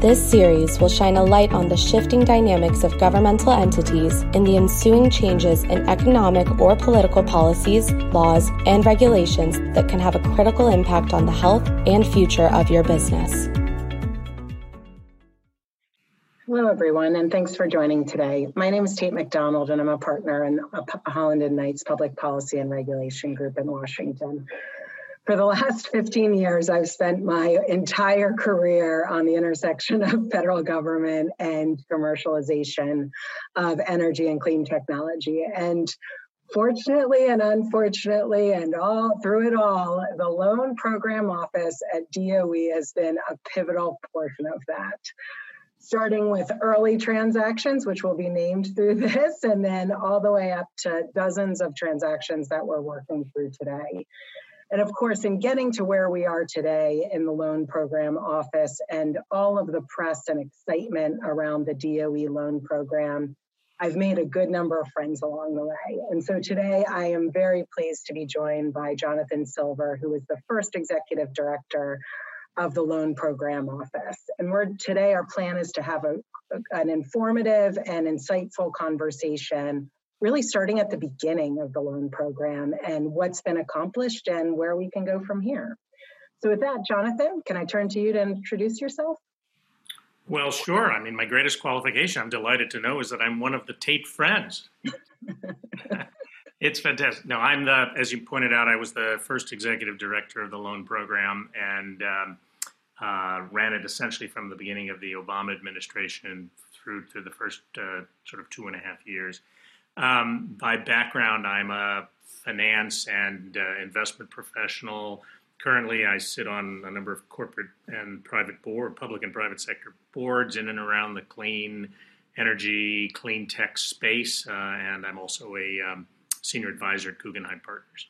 This series will shine a light on the shifting dynamics of governmental entities and the ensuing changes in economic or political policies, laws, and regulations that can have a critical impact on the health and future of your business. Hello, everyone, and thanks for joining today. My name is Taite McDonald, and I'm a partner in Holland and Knight's Public Policy and Regulation Group in Washington. For the last 15 years, I've spent my entire career on the intersection of federal government and commercialization of energy and clean technology. And fortunately and unfortunately, and all through it all, the loan program office at DOE has been a pivotal portion of that starting with early transactions, which will be named through this, and then all the way up to dozens of transactions that we're working through today. And of course, in getting to where we are today in the loan program office and all of the press and excitement around the DOE loan program, I've made a good number of friends along the way. And so today I am very pleased to be joined by Jonathan Silver, who is the first executive director of the loan program office. And we're today our plan is to have a, an informative and insightful conversation really starting at the beginning of the loan program and what's been accomplished and where we can go from here. So with that, Jonathan, can I turn to you to introduce yourself? Well, sure. I mean, my greatest qualification, I'm delighted to know, is that I'm one of the Taite friends. It's fantastic. No, I'm the, as you pointed out, I was the first executive director of the loan program and um, uh, ran it essentially from the beginning of the Obama administration through to the first uh, sort of two and a half years. Um, by background, I'm a finance and uh, investment professional. Currently, I sit on a number of corporate and private board, public and private sector boards in and around the clean energy, clean tech space, uh, and I'm also a um, senior advisor at Guggenheim Partners.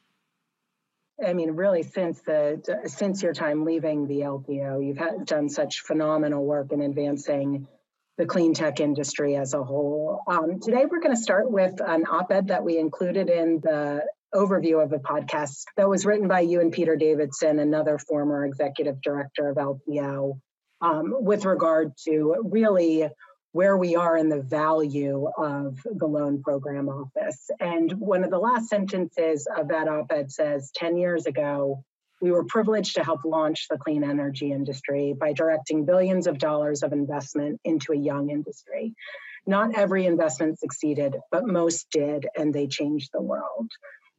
I mean, really, since the since your time leaving the LPO, you've had, done such phenomenal work in advancing the clean tech industry as a whole. Um, today, we're going to start with an op-ed that we included in the overview of the podcast that was written by you and Peter Davidson, another former executive director of LPO, um, with regard to really where we are in the value of the loan program office. And one of the last sentences of that op ed says 10 years ago, we were privileged to help launch the clean energy industry by directing billions of dollars of investment into a young industry. Not every investment succeeded, but most did, and they changed the world.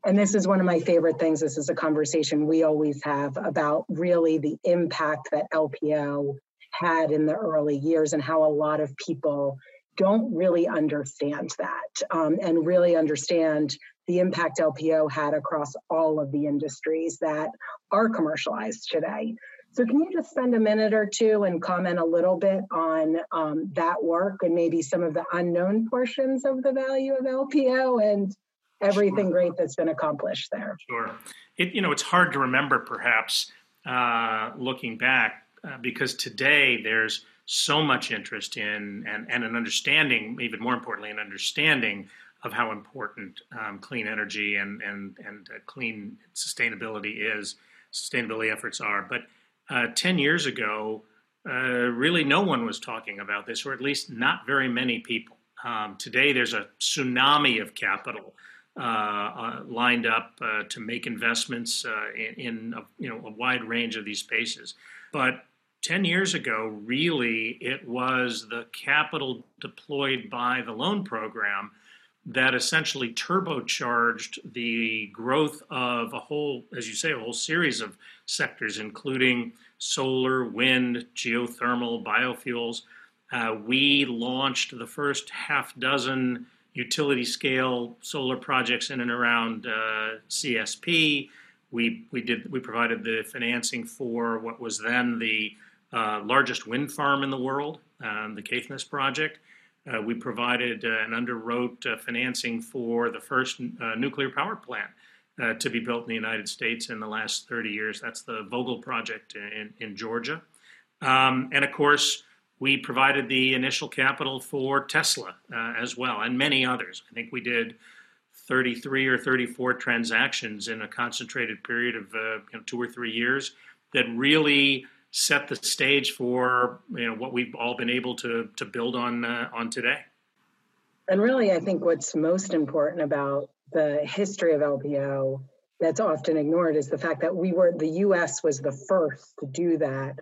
And this is one of my favorite things. This is a conversation we always have about really the impact that LPO had in the early years and how a lot of people don't really understand that um, and really understand the impact LPO had across all of the industries that are commercialized today. So, can you just spend a minute or two and comment a little bit on um, that work and maybe some of the unknown portions of the value of LPO and everything sure. great that's been accomplished there? Sure. It, you know, it's hard to remember perhaps uh, looking back uh, because today there's so much interest in and, and an understanding, even more importantly, an understanding of how important um, clean energy and and and uh, clean sustainability is, sustainability efforts are. But uh, ten years ago, uh, really no one was talking about this, or at least not very many people. Um, today, there's a tsunami of capital. Uh, uh, lined up uh, to make investments in, in a, you know a wide range of these spaces. But 10 years ago, really, it was the capital deployed by the loan program that essentially turbocharged the growth of a whole, as you say, a whole series of sectors, including solar, wind, geothermal, biofuels. Uh, we launched the first half dozen utility scale solar projects in and around uh, CSP. We, we did we provided the financing for what was then the uh, largest wind farm in the world, um, the Caithness project. Uh, we provided uh, and underwrote uh, financing for the first uh, nuclear power plant uh, to be built in the United States in the last 30 years. That's the Vogtle project in, in Georgia. Um, and of course, we provided the initial capital for Tesla uh, as well, and many others. I think we did 33 or 34 transactions in a concentrated period of you know, two or three years that really set the stage for you know what we've all been able to to build on uh, on today. And really, I think what's most important about the history of LPO that's often ignored is the fact that we were the U.S. was the first to do that.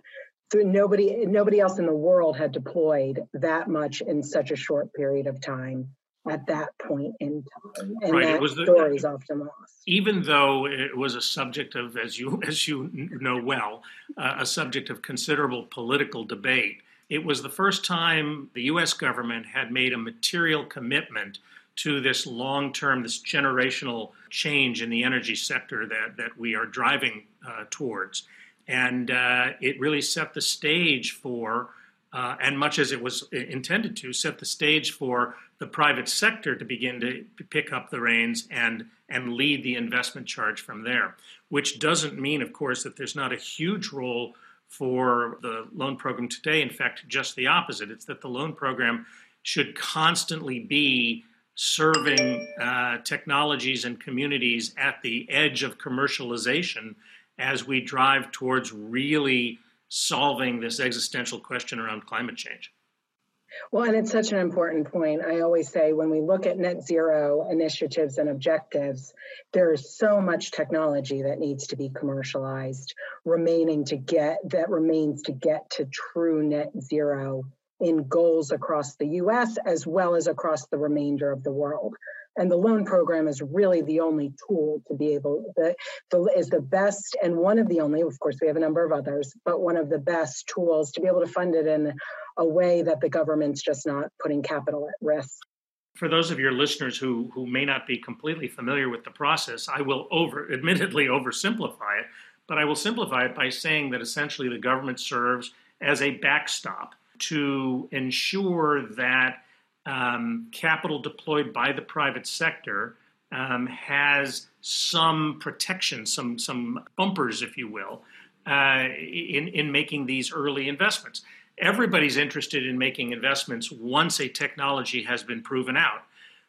So nobody nobody else in the world had deployed that much in such a short period of time at that point in time, and right. that the, story is often lost. Even though it was a subject of, as you as you know well, uh, a subject of considerable political debate, it was the first time the U.S. government had made a material commitment to this long-term, this generational change in the energy sector that that we are driving uh, towards, and uh, it really set the stage for. Uh, and much as it was intended to, set the stage for the private sector to begin to pick up the reins and and lead the investment charge from there. Which doesn't mean, of course, that there's not a huge role for the loan program today. In fact, just the opposite. It's that the loan program should constantly be serving uh, technologies and communities at the edge of commercialization as we drive towards really solving this existential question around climate change. Well, and it's such an important point. I always say when we look at net zero initiatives and objectives, there's so much technology that needs to be commercialized, remaining to get that remains to get to true net zero in goals across the US as well as across the remainder of the world. And the loan program is really the only tool to be able the, the is the best and one of the only, of course, we have a number of others, but one of the best tools to be able to fund it in a way that the government's just not putting capital at risk. For those of your listeners who, who may not be completely familiar with the process, I will over admittedly oversimplify it, but I will simplify it by saying that essentially the government serves as a backstop to ensure that um, capital deployed by the private sector um, has some protection, some some bumpers, if you will, uh, in in making these early investments everybody's interested in making investments once a technology has been proven out.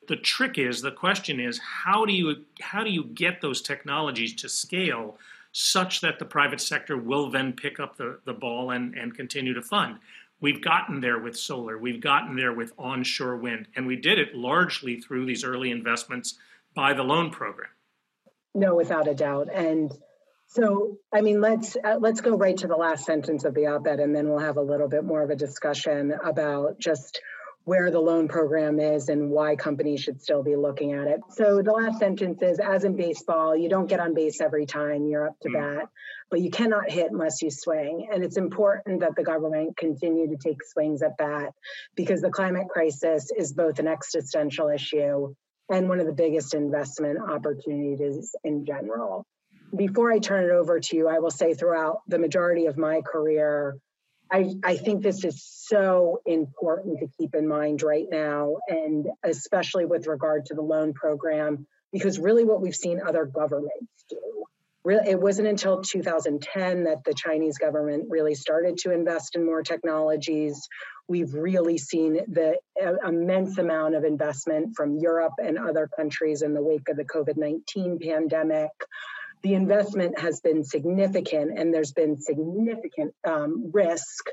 The trick is, the question is, how do you how do you get those technologies to scale such that the private sector will then pick up the, the ball and, and continue to fund? We've gotten there with solar, we've gotten there with onshore wind, and we did it largely through these early investments by the loan program. No, without a doubt. And so, I mean, let's uh, let's go right to the last sentence of the op-ed, and then we'll have a little bit more of a discussion about just where the loan program is and why companies should still be looking at it. So the last sentence is as in baseball, you don't get on base every time you're up to mm. bat, but you cannot hit unless you swing. And it's important that the government continue to take swings at bat because the climate crisis is both an existential issue and one of the biggest investment opportunities in general before I turn it over to you, I will say throughout the majority of my career, I, I think this is so important to keep in mind right now, and especially with regard to the loan program, because really what we've seen other governments do. It wasn't until 2010 that the Chinese government really started to invest in more technologies. We've really seen the uh, immense amount of investment from Europe and other countries in the wake of the COVID 19 pandemic the investment has been significant and there's been significant um, risk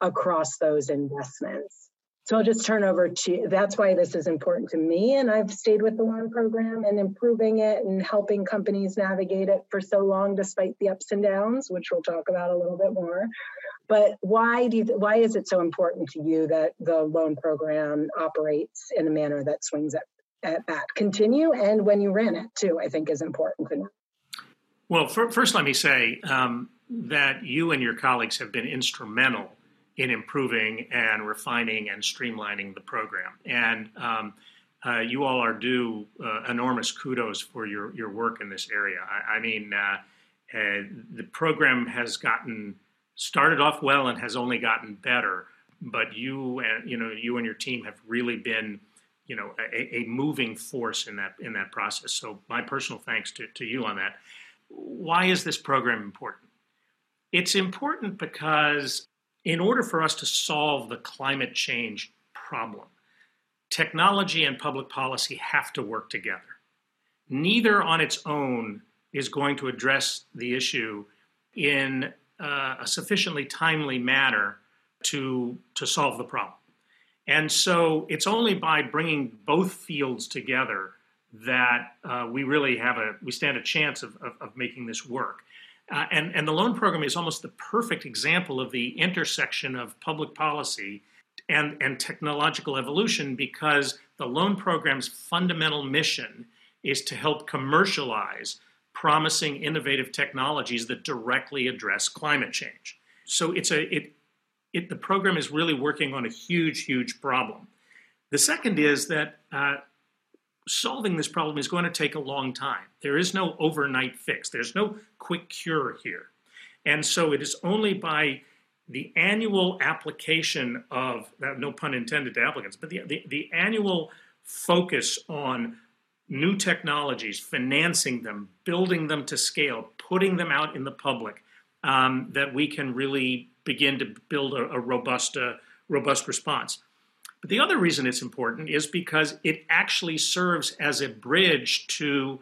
across those investments. So I'll just turn over to that's why this is important to me. And I've stayed with the loan program and improving it and helping companies navigate it for so long, despite the ups and downs, which we'll talk about a little bit more. But why do you, why is it so important to you that the loan program operates in a manner that swings at, at that continue and when you ran it too? I think is important to know. Well, for, first, let me say um, that you and your colleagues have been instrumental in improving and refining and streamlining the program. And um, uh, you all are due uh, enormous kudos for your, your work in this area. I, I mean, uh, uh the program has gotten started off well and has only gotten better. But you and you know you and your team have really been you know a, a, moving force in that in that process. So my personal thanks to, to you on that. Why is this program important? It's important because in order for us to solve the climate change problem, technology and public policy have to work together. Neither on its own is going to address the issue in uh, a sufficiently timely manner to, to solve the problem. And so it's only by bringing both fields together that uh, we really have a we stand a chance of, of, of making this work. Uh, and, and the loan program is almost the perfect example of the intersection of public policy and, and technological evolution because the loan program's fundamental mission is to help commercialize promising innovative technologies that directly address climate change. So it's a it, it the program is really working on a huge huge problem. The second is that uh, solving this problem is going to take a long time. There is no overnight fix. There's no quick cure here, and so it is only by the annual application of no pun intended to applicants, but the, the, the annual focus on new technologies, financing them, building them to scale, putting them out in the public, um, that we can really begin to build a, a robust, uh, robust response. But the other reason it's important is because it actually serves as a bridge to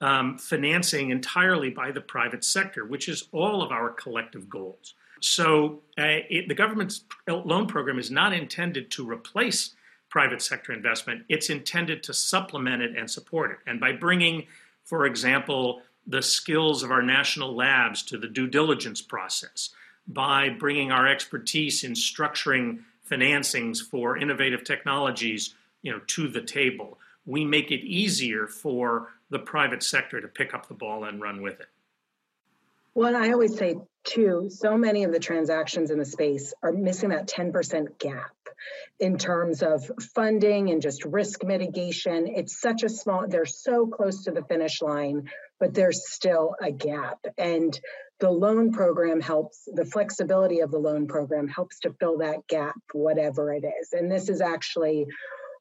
um, financing entirely by the private sector, which is all of our collective goals. So uh, it, the government's loan program is not intended to replace private sector investment. It's intended to supplement it and support it. And by bringing, for example, the skills of our national labs to the due diligence process, by bringing our expertise in structuring financings for innovative technologies, you know, to the table, we make it easier for the private sector to pick up the ball and run with it. Well, I always say too, so many of the transactions in the space are missing that 10% gap in terms of funding and just risk mitigation. It's such a small, they're so close to the finish line, but there's still a gap. And the loan program helps, the flexibility of the loan program helps to fill that gap, whatever it is. And this is actually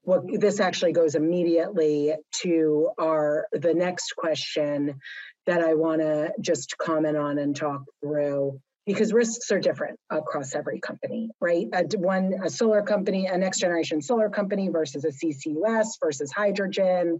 what this actually goes immediately to our the next question that I want to just comment on and talk through because risks are different across every company, right? A, one, a solar company, a next generation solar company versus a CCUS versus hydrogen,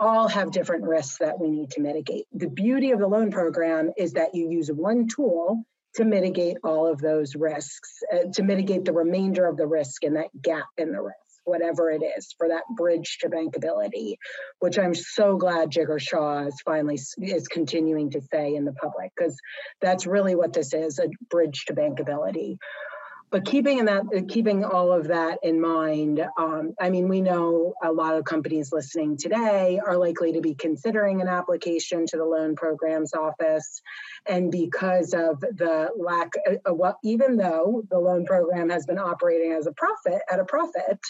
all have different risks that we need to mitigate. The beauty of the loan program is that you use one tool to mitigate all of those risks, uh, to mitigate the remainder of the risk and that gap in the risk whatever it is for that bridge to bankability, which I'm so glad Jigar Shah is finally is continuing to say in the public because that's really what this is a bridge to bankability. But keeping in that, keeping all of that in mind, um, I mean, we know a lot of companies listening today are likely to be considering an application to the loan programs office, and because of the lack, of, well, even though the loan program has been operating as a profit at a profit,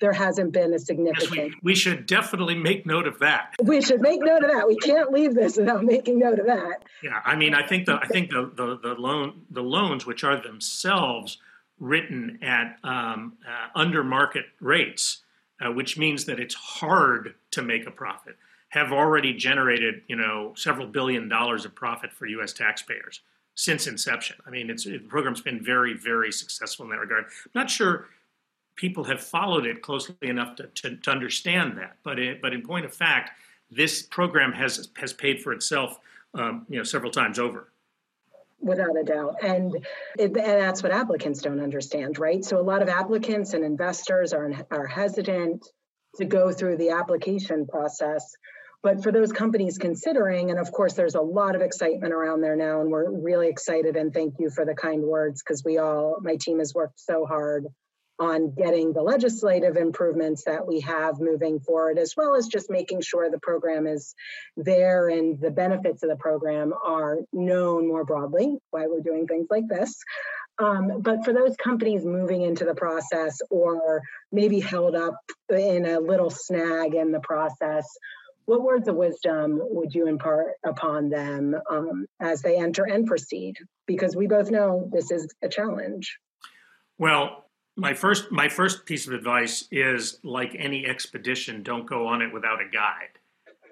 there hasn't been a significant. Yes, we, we, should definitely make note of that. We should make note of that. We can't leave this without making note of that. Yeah, I mean, I think the I think the the, the loan the loans, which are themselves written at um, uh, under market rates, uh, which means that it's hard to make a profit, have already generated you know several billion dollars of profit for U.S. taxpayers since inception. I mean, it's the program's been very very successful in that regard. I'm not sure people have followed it closely enough to, to, to understand that, but it, but in point of fact, this program has has paid for itself um, you know several times over without a doubt. And, it, and that's what applicants don't understand, right? So a lot of applicants and investors are, are hesitant to go through the application process. But for those companies considering, and of course, there's a lot of excitement around there now, and we're really excited. And thank you for the kind words because we all, my team has worked so hard on getting the legislative improvements that we have moving forward, as well as just making sure the program is there and the benefits of the program are known more broadly, why we're doing things like this. Um, but for those companies moving into the process or maybe held up in a little snag in the process, what words of wisdom would you impart upon them um, as they enter and proceed? Because we both know this is a challenge. Well, My first my first piece of advice is like any expedition, don't go on it without a guide.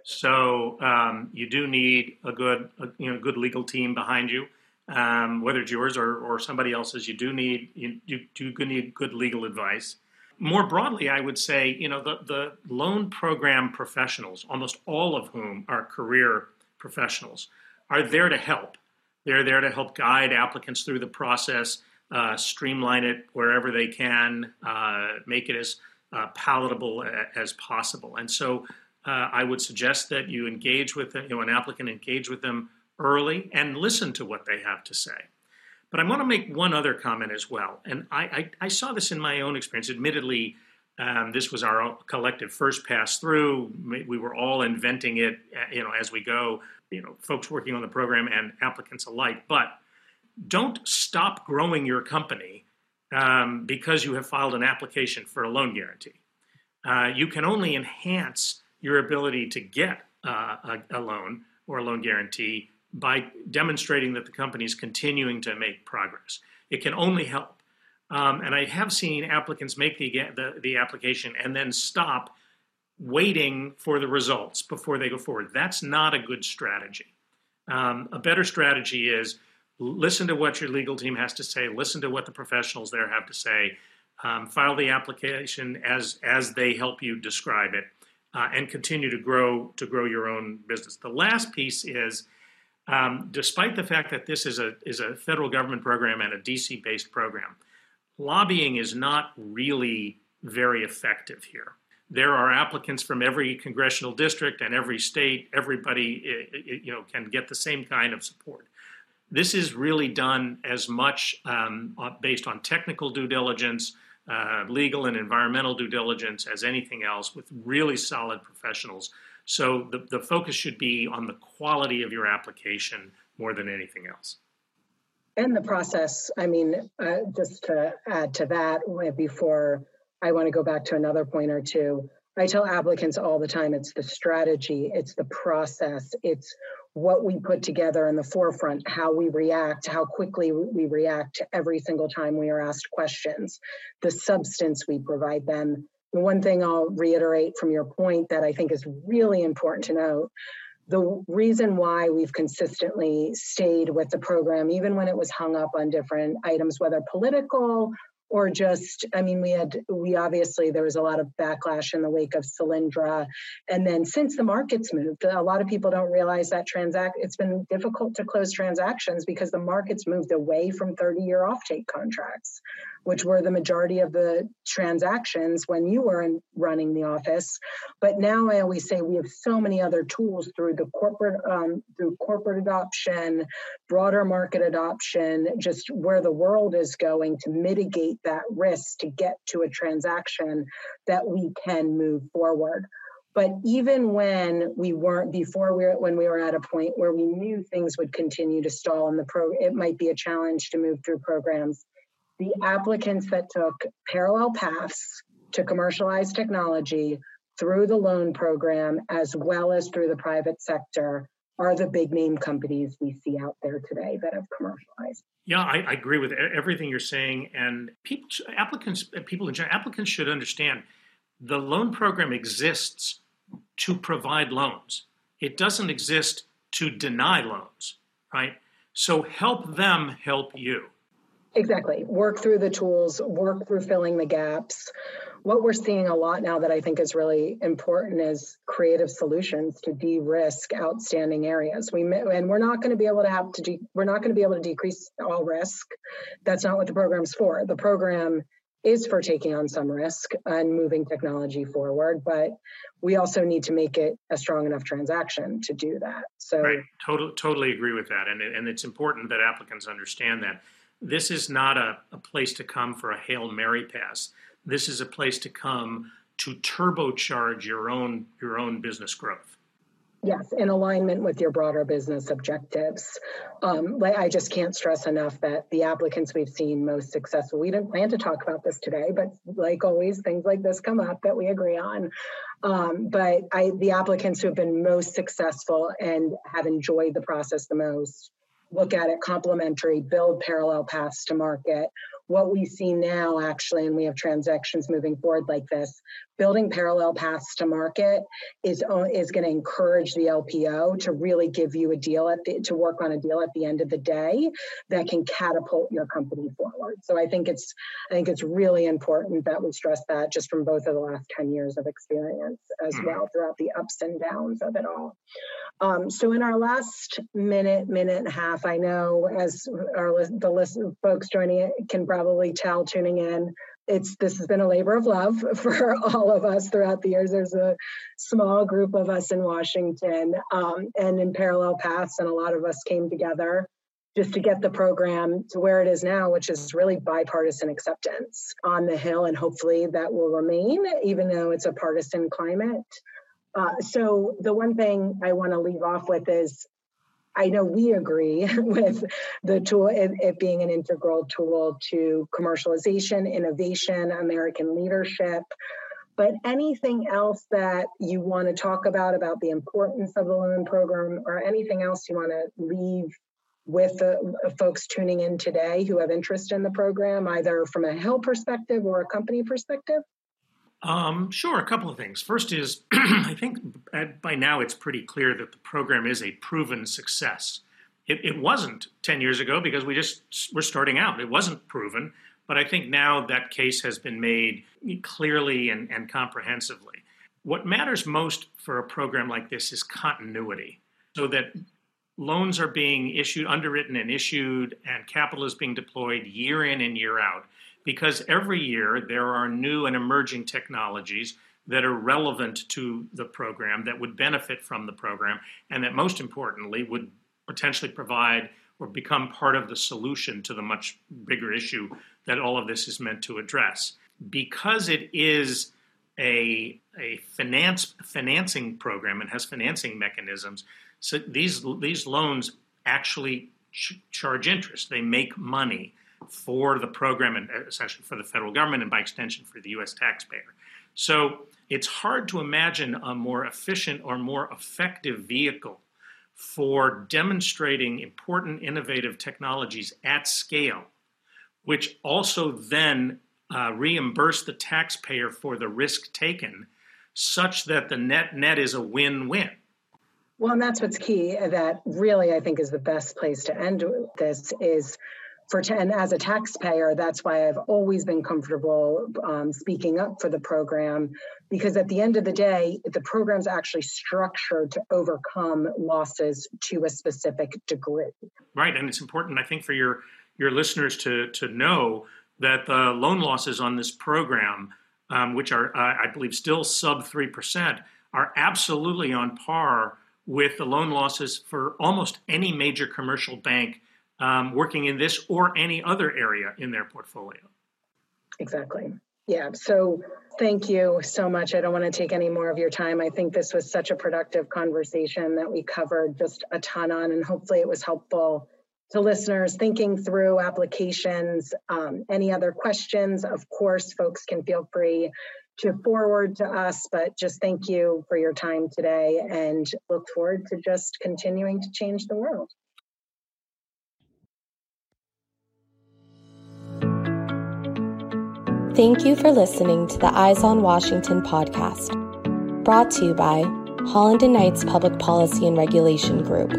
So um, you do need a good a, you know good legal team behind you, um, whether it's yours or, or somebody else's. You do need you, you do need good legal advice. More broadly, I would say you know the the loan program professionals, almost all of whom are career professionals, are there to help. They're there to help guide applicants through the process uh, streamline it wherever they can, uh, make it as uh, palatable as possible. And so uh, I would suggest that you engage with them, you know, an applicant engage with them early and listen to what they have to say. But I want to make one other comment as well. And I, I, I saw this in my own experience. Admittedly, um, this was our collective first pass through. We were all inventing it, uh, you know, as we go. You know, folks working on the program and applicants alike. But don't stop growing your company um, because you have filed an application for a loan guarantee. Uh, you can only enhance your ability to get uh, a, a, loan or a loan guarantee by demonstrating that the company is continuing to make progress. It can only help. Um, and I have seen applicants make the, the, the application and then stop waiting for the results before they go forward. That's not a good strategy. Um, a better strategy is listen to what your legal team has to say, listen to what the professionals there have to say, um, file the application as as they help you describe it, uh, and continue to grow to grow your own business. The last piece is. Um, despite the fact that this is a is a federal government program and a DC based program, lobbying is not really very effective here. There are applicants from every congressional district and every state. Everybody, eh, eh, you know, can get the same kind of support. This is really done as much um, based on technical due diligence, uh, legal and environmental due diligence as anything else with really solid professionals. So the, the focus should be on the quality of your application more than anything else. And the process, I mean, uh, just to add to that, before I want to go back to another point or two, I tell applicants all the time it's the strategy, it's the process, it's what we put together in the forefront, how we react, how quickly we react to every single time we are asked questions, the substance we provide them. The one thing I'll reiterate from your point that I think is really important to note the reason why we've consistently stayed with the program, even when it was hung up on different items, whether political or just i mean we had we obviously there was a lot of backlash in the wake of Solyndra. And then since the markets moved a lot of people don't realize that transact it's been difficult to close transactions because the markets moved away from 30 year offtake contracts which were the majority of the transactions when you were in, running the office. But now I always say we have so many other tools through the corporate um, through corporate adoption, broader market adoption, just where the world is going to mitigate that risk to get to a transaction that we can move forward. But even when we weren't before we were, when we were at a point where we knew things would continue to stall in the pro, it might be a challenge to move through programs the applicants that took parallel paths to commercialize technology through the loan program as well as through the private sector are the big name companies we see out there today that have commercialized. Yeah, I, I agree with everything you're saying. And people, applicants, uh, people in general, applicants should understand the loan program exists to provide loans. It doesn't exist to deny loans, right? So help them help you. Exactly. Work through the tools, work through filling the gaps. What we're seeing a lot now that I think is really important is creative solutions to de-risk outstanding areas. We and we're not going to be able to have to de, we're not going to be able to decrease all risk. That's not what the program's for. The program is for taking on some risk and moving technology forward, but we also need to make it a strong enough transaction to do that. So, right, totally, totally agree with that, and and it's important that applicants understand that this is not a, a place to come for a Hail Mary pass. This is a place to come to turbocharge your own your own business growth. Yes, in alignment with your broader business objectives. Um, I just can't stress enough that the applicants we've seen most successful, we didn't plan to talk about this today, but like always, things like this come up that we agree on. Um, but I, the applicants who have been most successful and have enjoyed the process the most look at it complementary, build parallel paths to market, what we see now actually and we have transactions moving forward like this building parallel paths to market is uh, is going to encourage the LPO to really give you a deal at the, to work on a deal at the end of the day that can catapult your company forward. So I think it's I think it's really important that we stress that just from both of the last 10 years of experience as mm-hmm. well throughout the ups and downs of it all. Um, so in our last minute, minute and a half, I know as our the list of folks joining it can probably tell tuning in, it's this has been a labor of love for all of us throughout the years. There's a small group of us in Washington um, and in parallel paths, and a lot of us came together just to get the program to where it is now, which is really bipartisan acceptance on the Hill, and hopefully that will remain, even though it's a partisan climate. Uh, so the one thing I want to leave off with is I know we agree with the tool, it, it, being an integral tool to commercialization, innovation, American leadership. But anything else that you want to talk about, about the importance of the loan program, or anything else you want to leave with the folks tuning in today who have interest in the program, either from a Hill perspective or a company perspective? Um, sure, a couple of things. First is, I think by now it's pretty clear that the program is a proven success. It, it, wasn't 10 years ago because we just were starting out. It wasn't proven, but I think now that case has been made clearly and, and comprehensively. What matters most for a program like this is continuity, so that loans are being issued, underwritten, and issued, and capital is being deployed year in and year out because every year there are new and emerging technologies that are relevant to the program that would benefit from the program and that most importantly would potentially provide or become part of the solution to the much bigger issue that all of this is meant to address. Because it is a, a finance financing program and has financing mechanisms so these these loans actually ch- charge interest. They make money for the program and uh, essentially for the federal government and by extension for the US taxpayer. So it's hard to imagine a more efficient or more effective vehicle for demonstrating important innovative technologies at scale, which also then uh, reimburse the taxpayer for the risk taken, such that the net net is a win win. Well, and that's what's key. That really, I think, is the best place to end this. Is for and as a taxpayer that's why i've always been comfortable um, speaking up for the program because at the end of the day the program's actually structured to overcome losses to a specific degree. Right and it's important i think for your your listeners to to know that the loan losses on this program um, which are uh, i believe still sub 3% are absolutely on par with the loan losses for almost any major commercial bank um, working in this or any other area in their portfolio. Exactly. Yeah. So thank you so much. I don't want to take any more of your time. I think this was such a productive conversation that we covered just a ton on, and hopefully it was helpful to listeners thinking through applications. Um, any other questions? Of course, folks can feel free to forward to us, but just thank you for your time today and look forward to just continuing to change the world. Thank you for listening to the Eyes on Washington podcast, brought to you by Holland and Knights Public Policy and Regulation Group.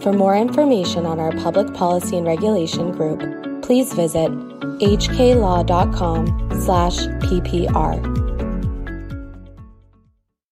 For more information on our public policy and regulation group, please visit hklaw.com/ppr.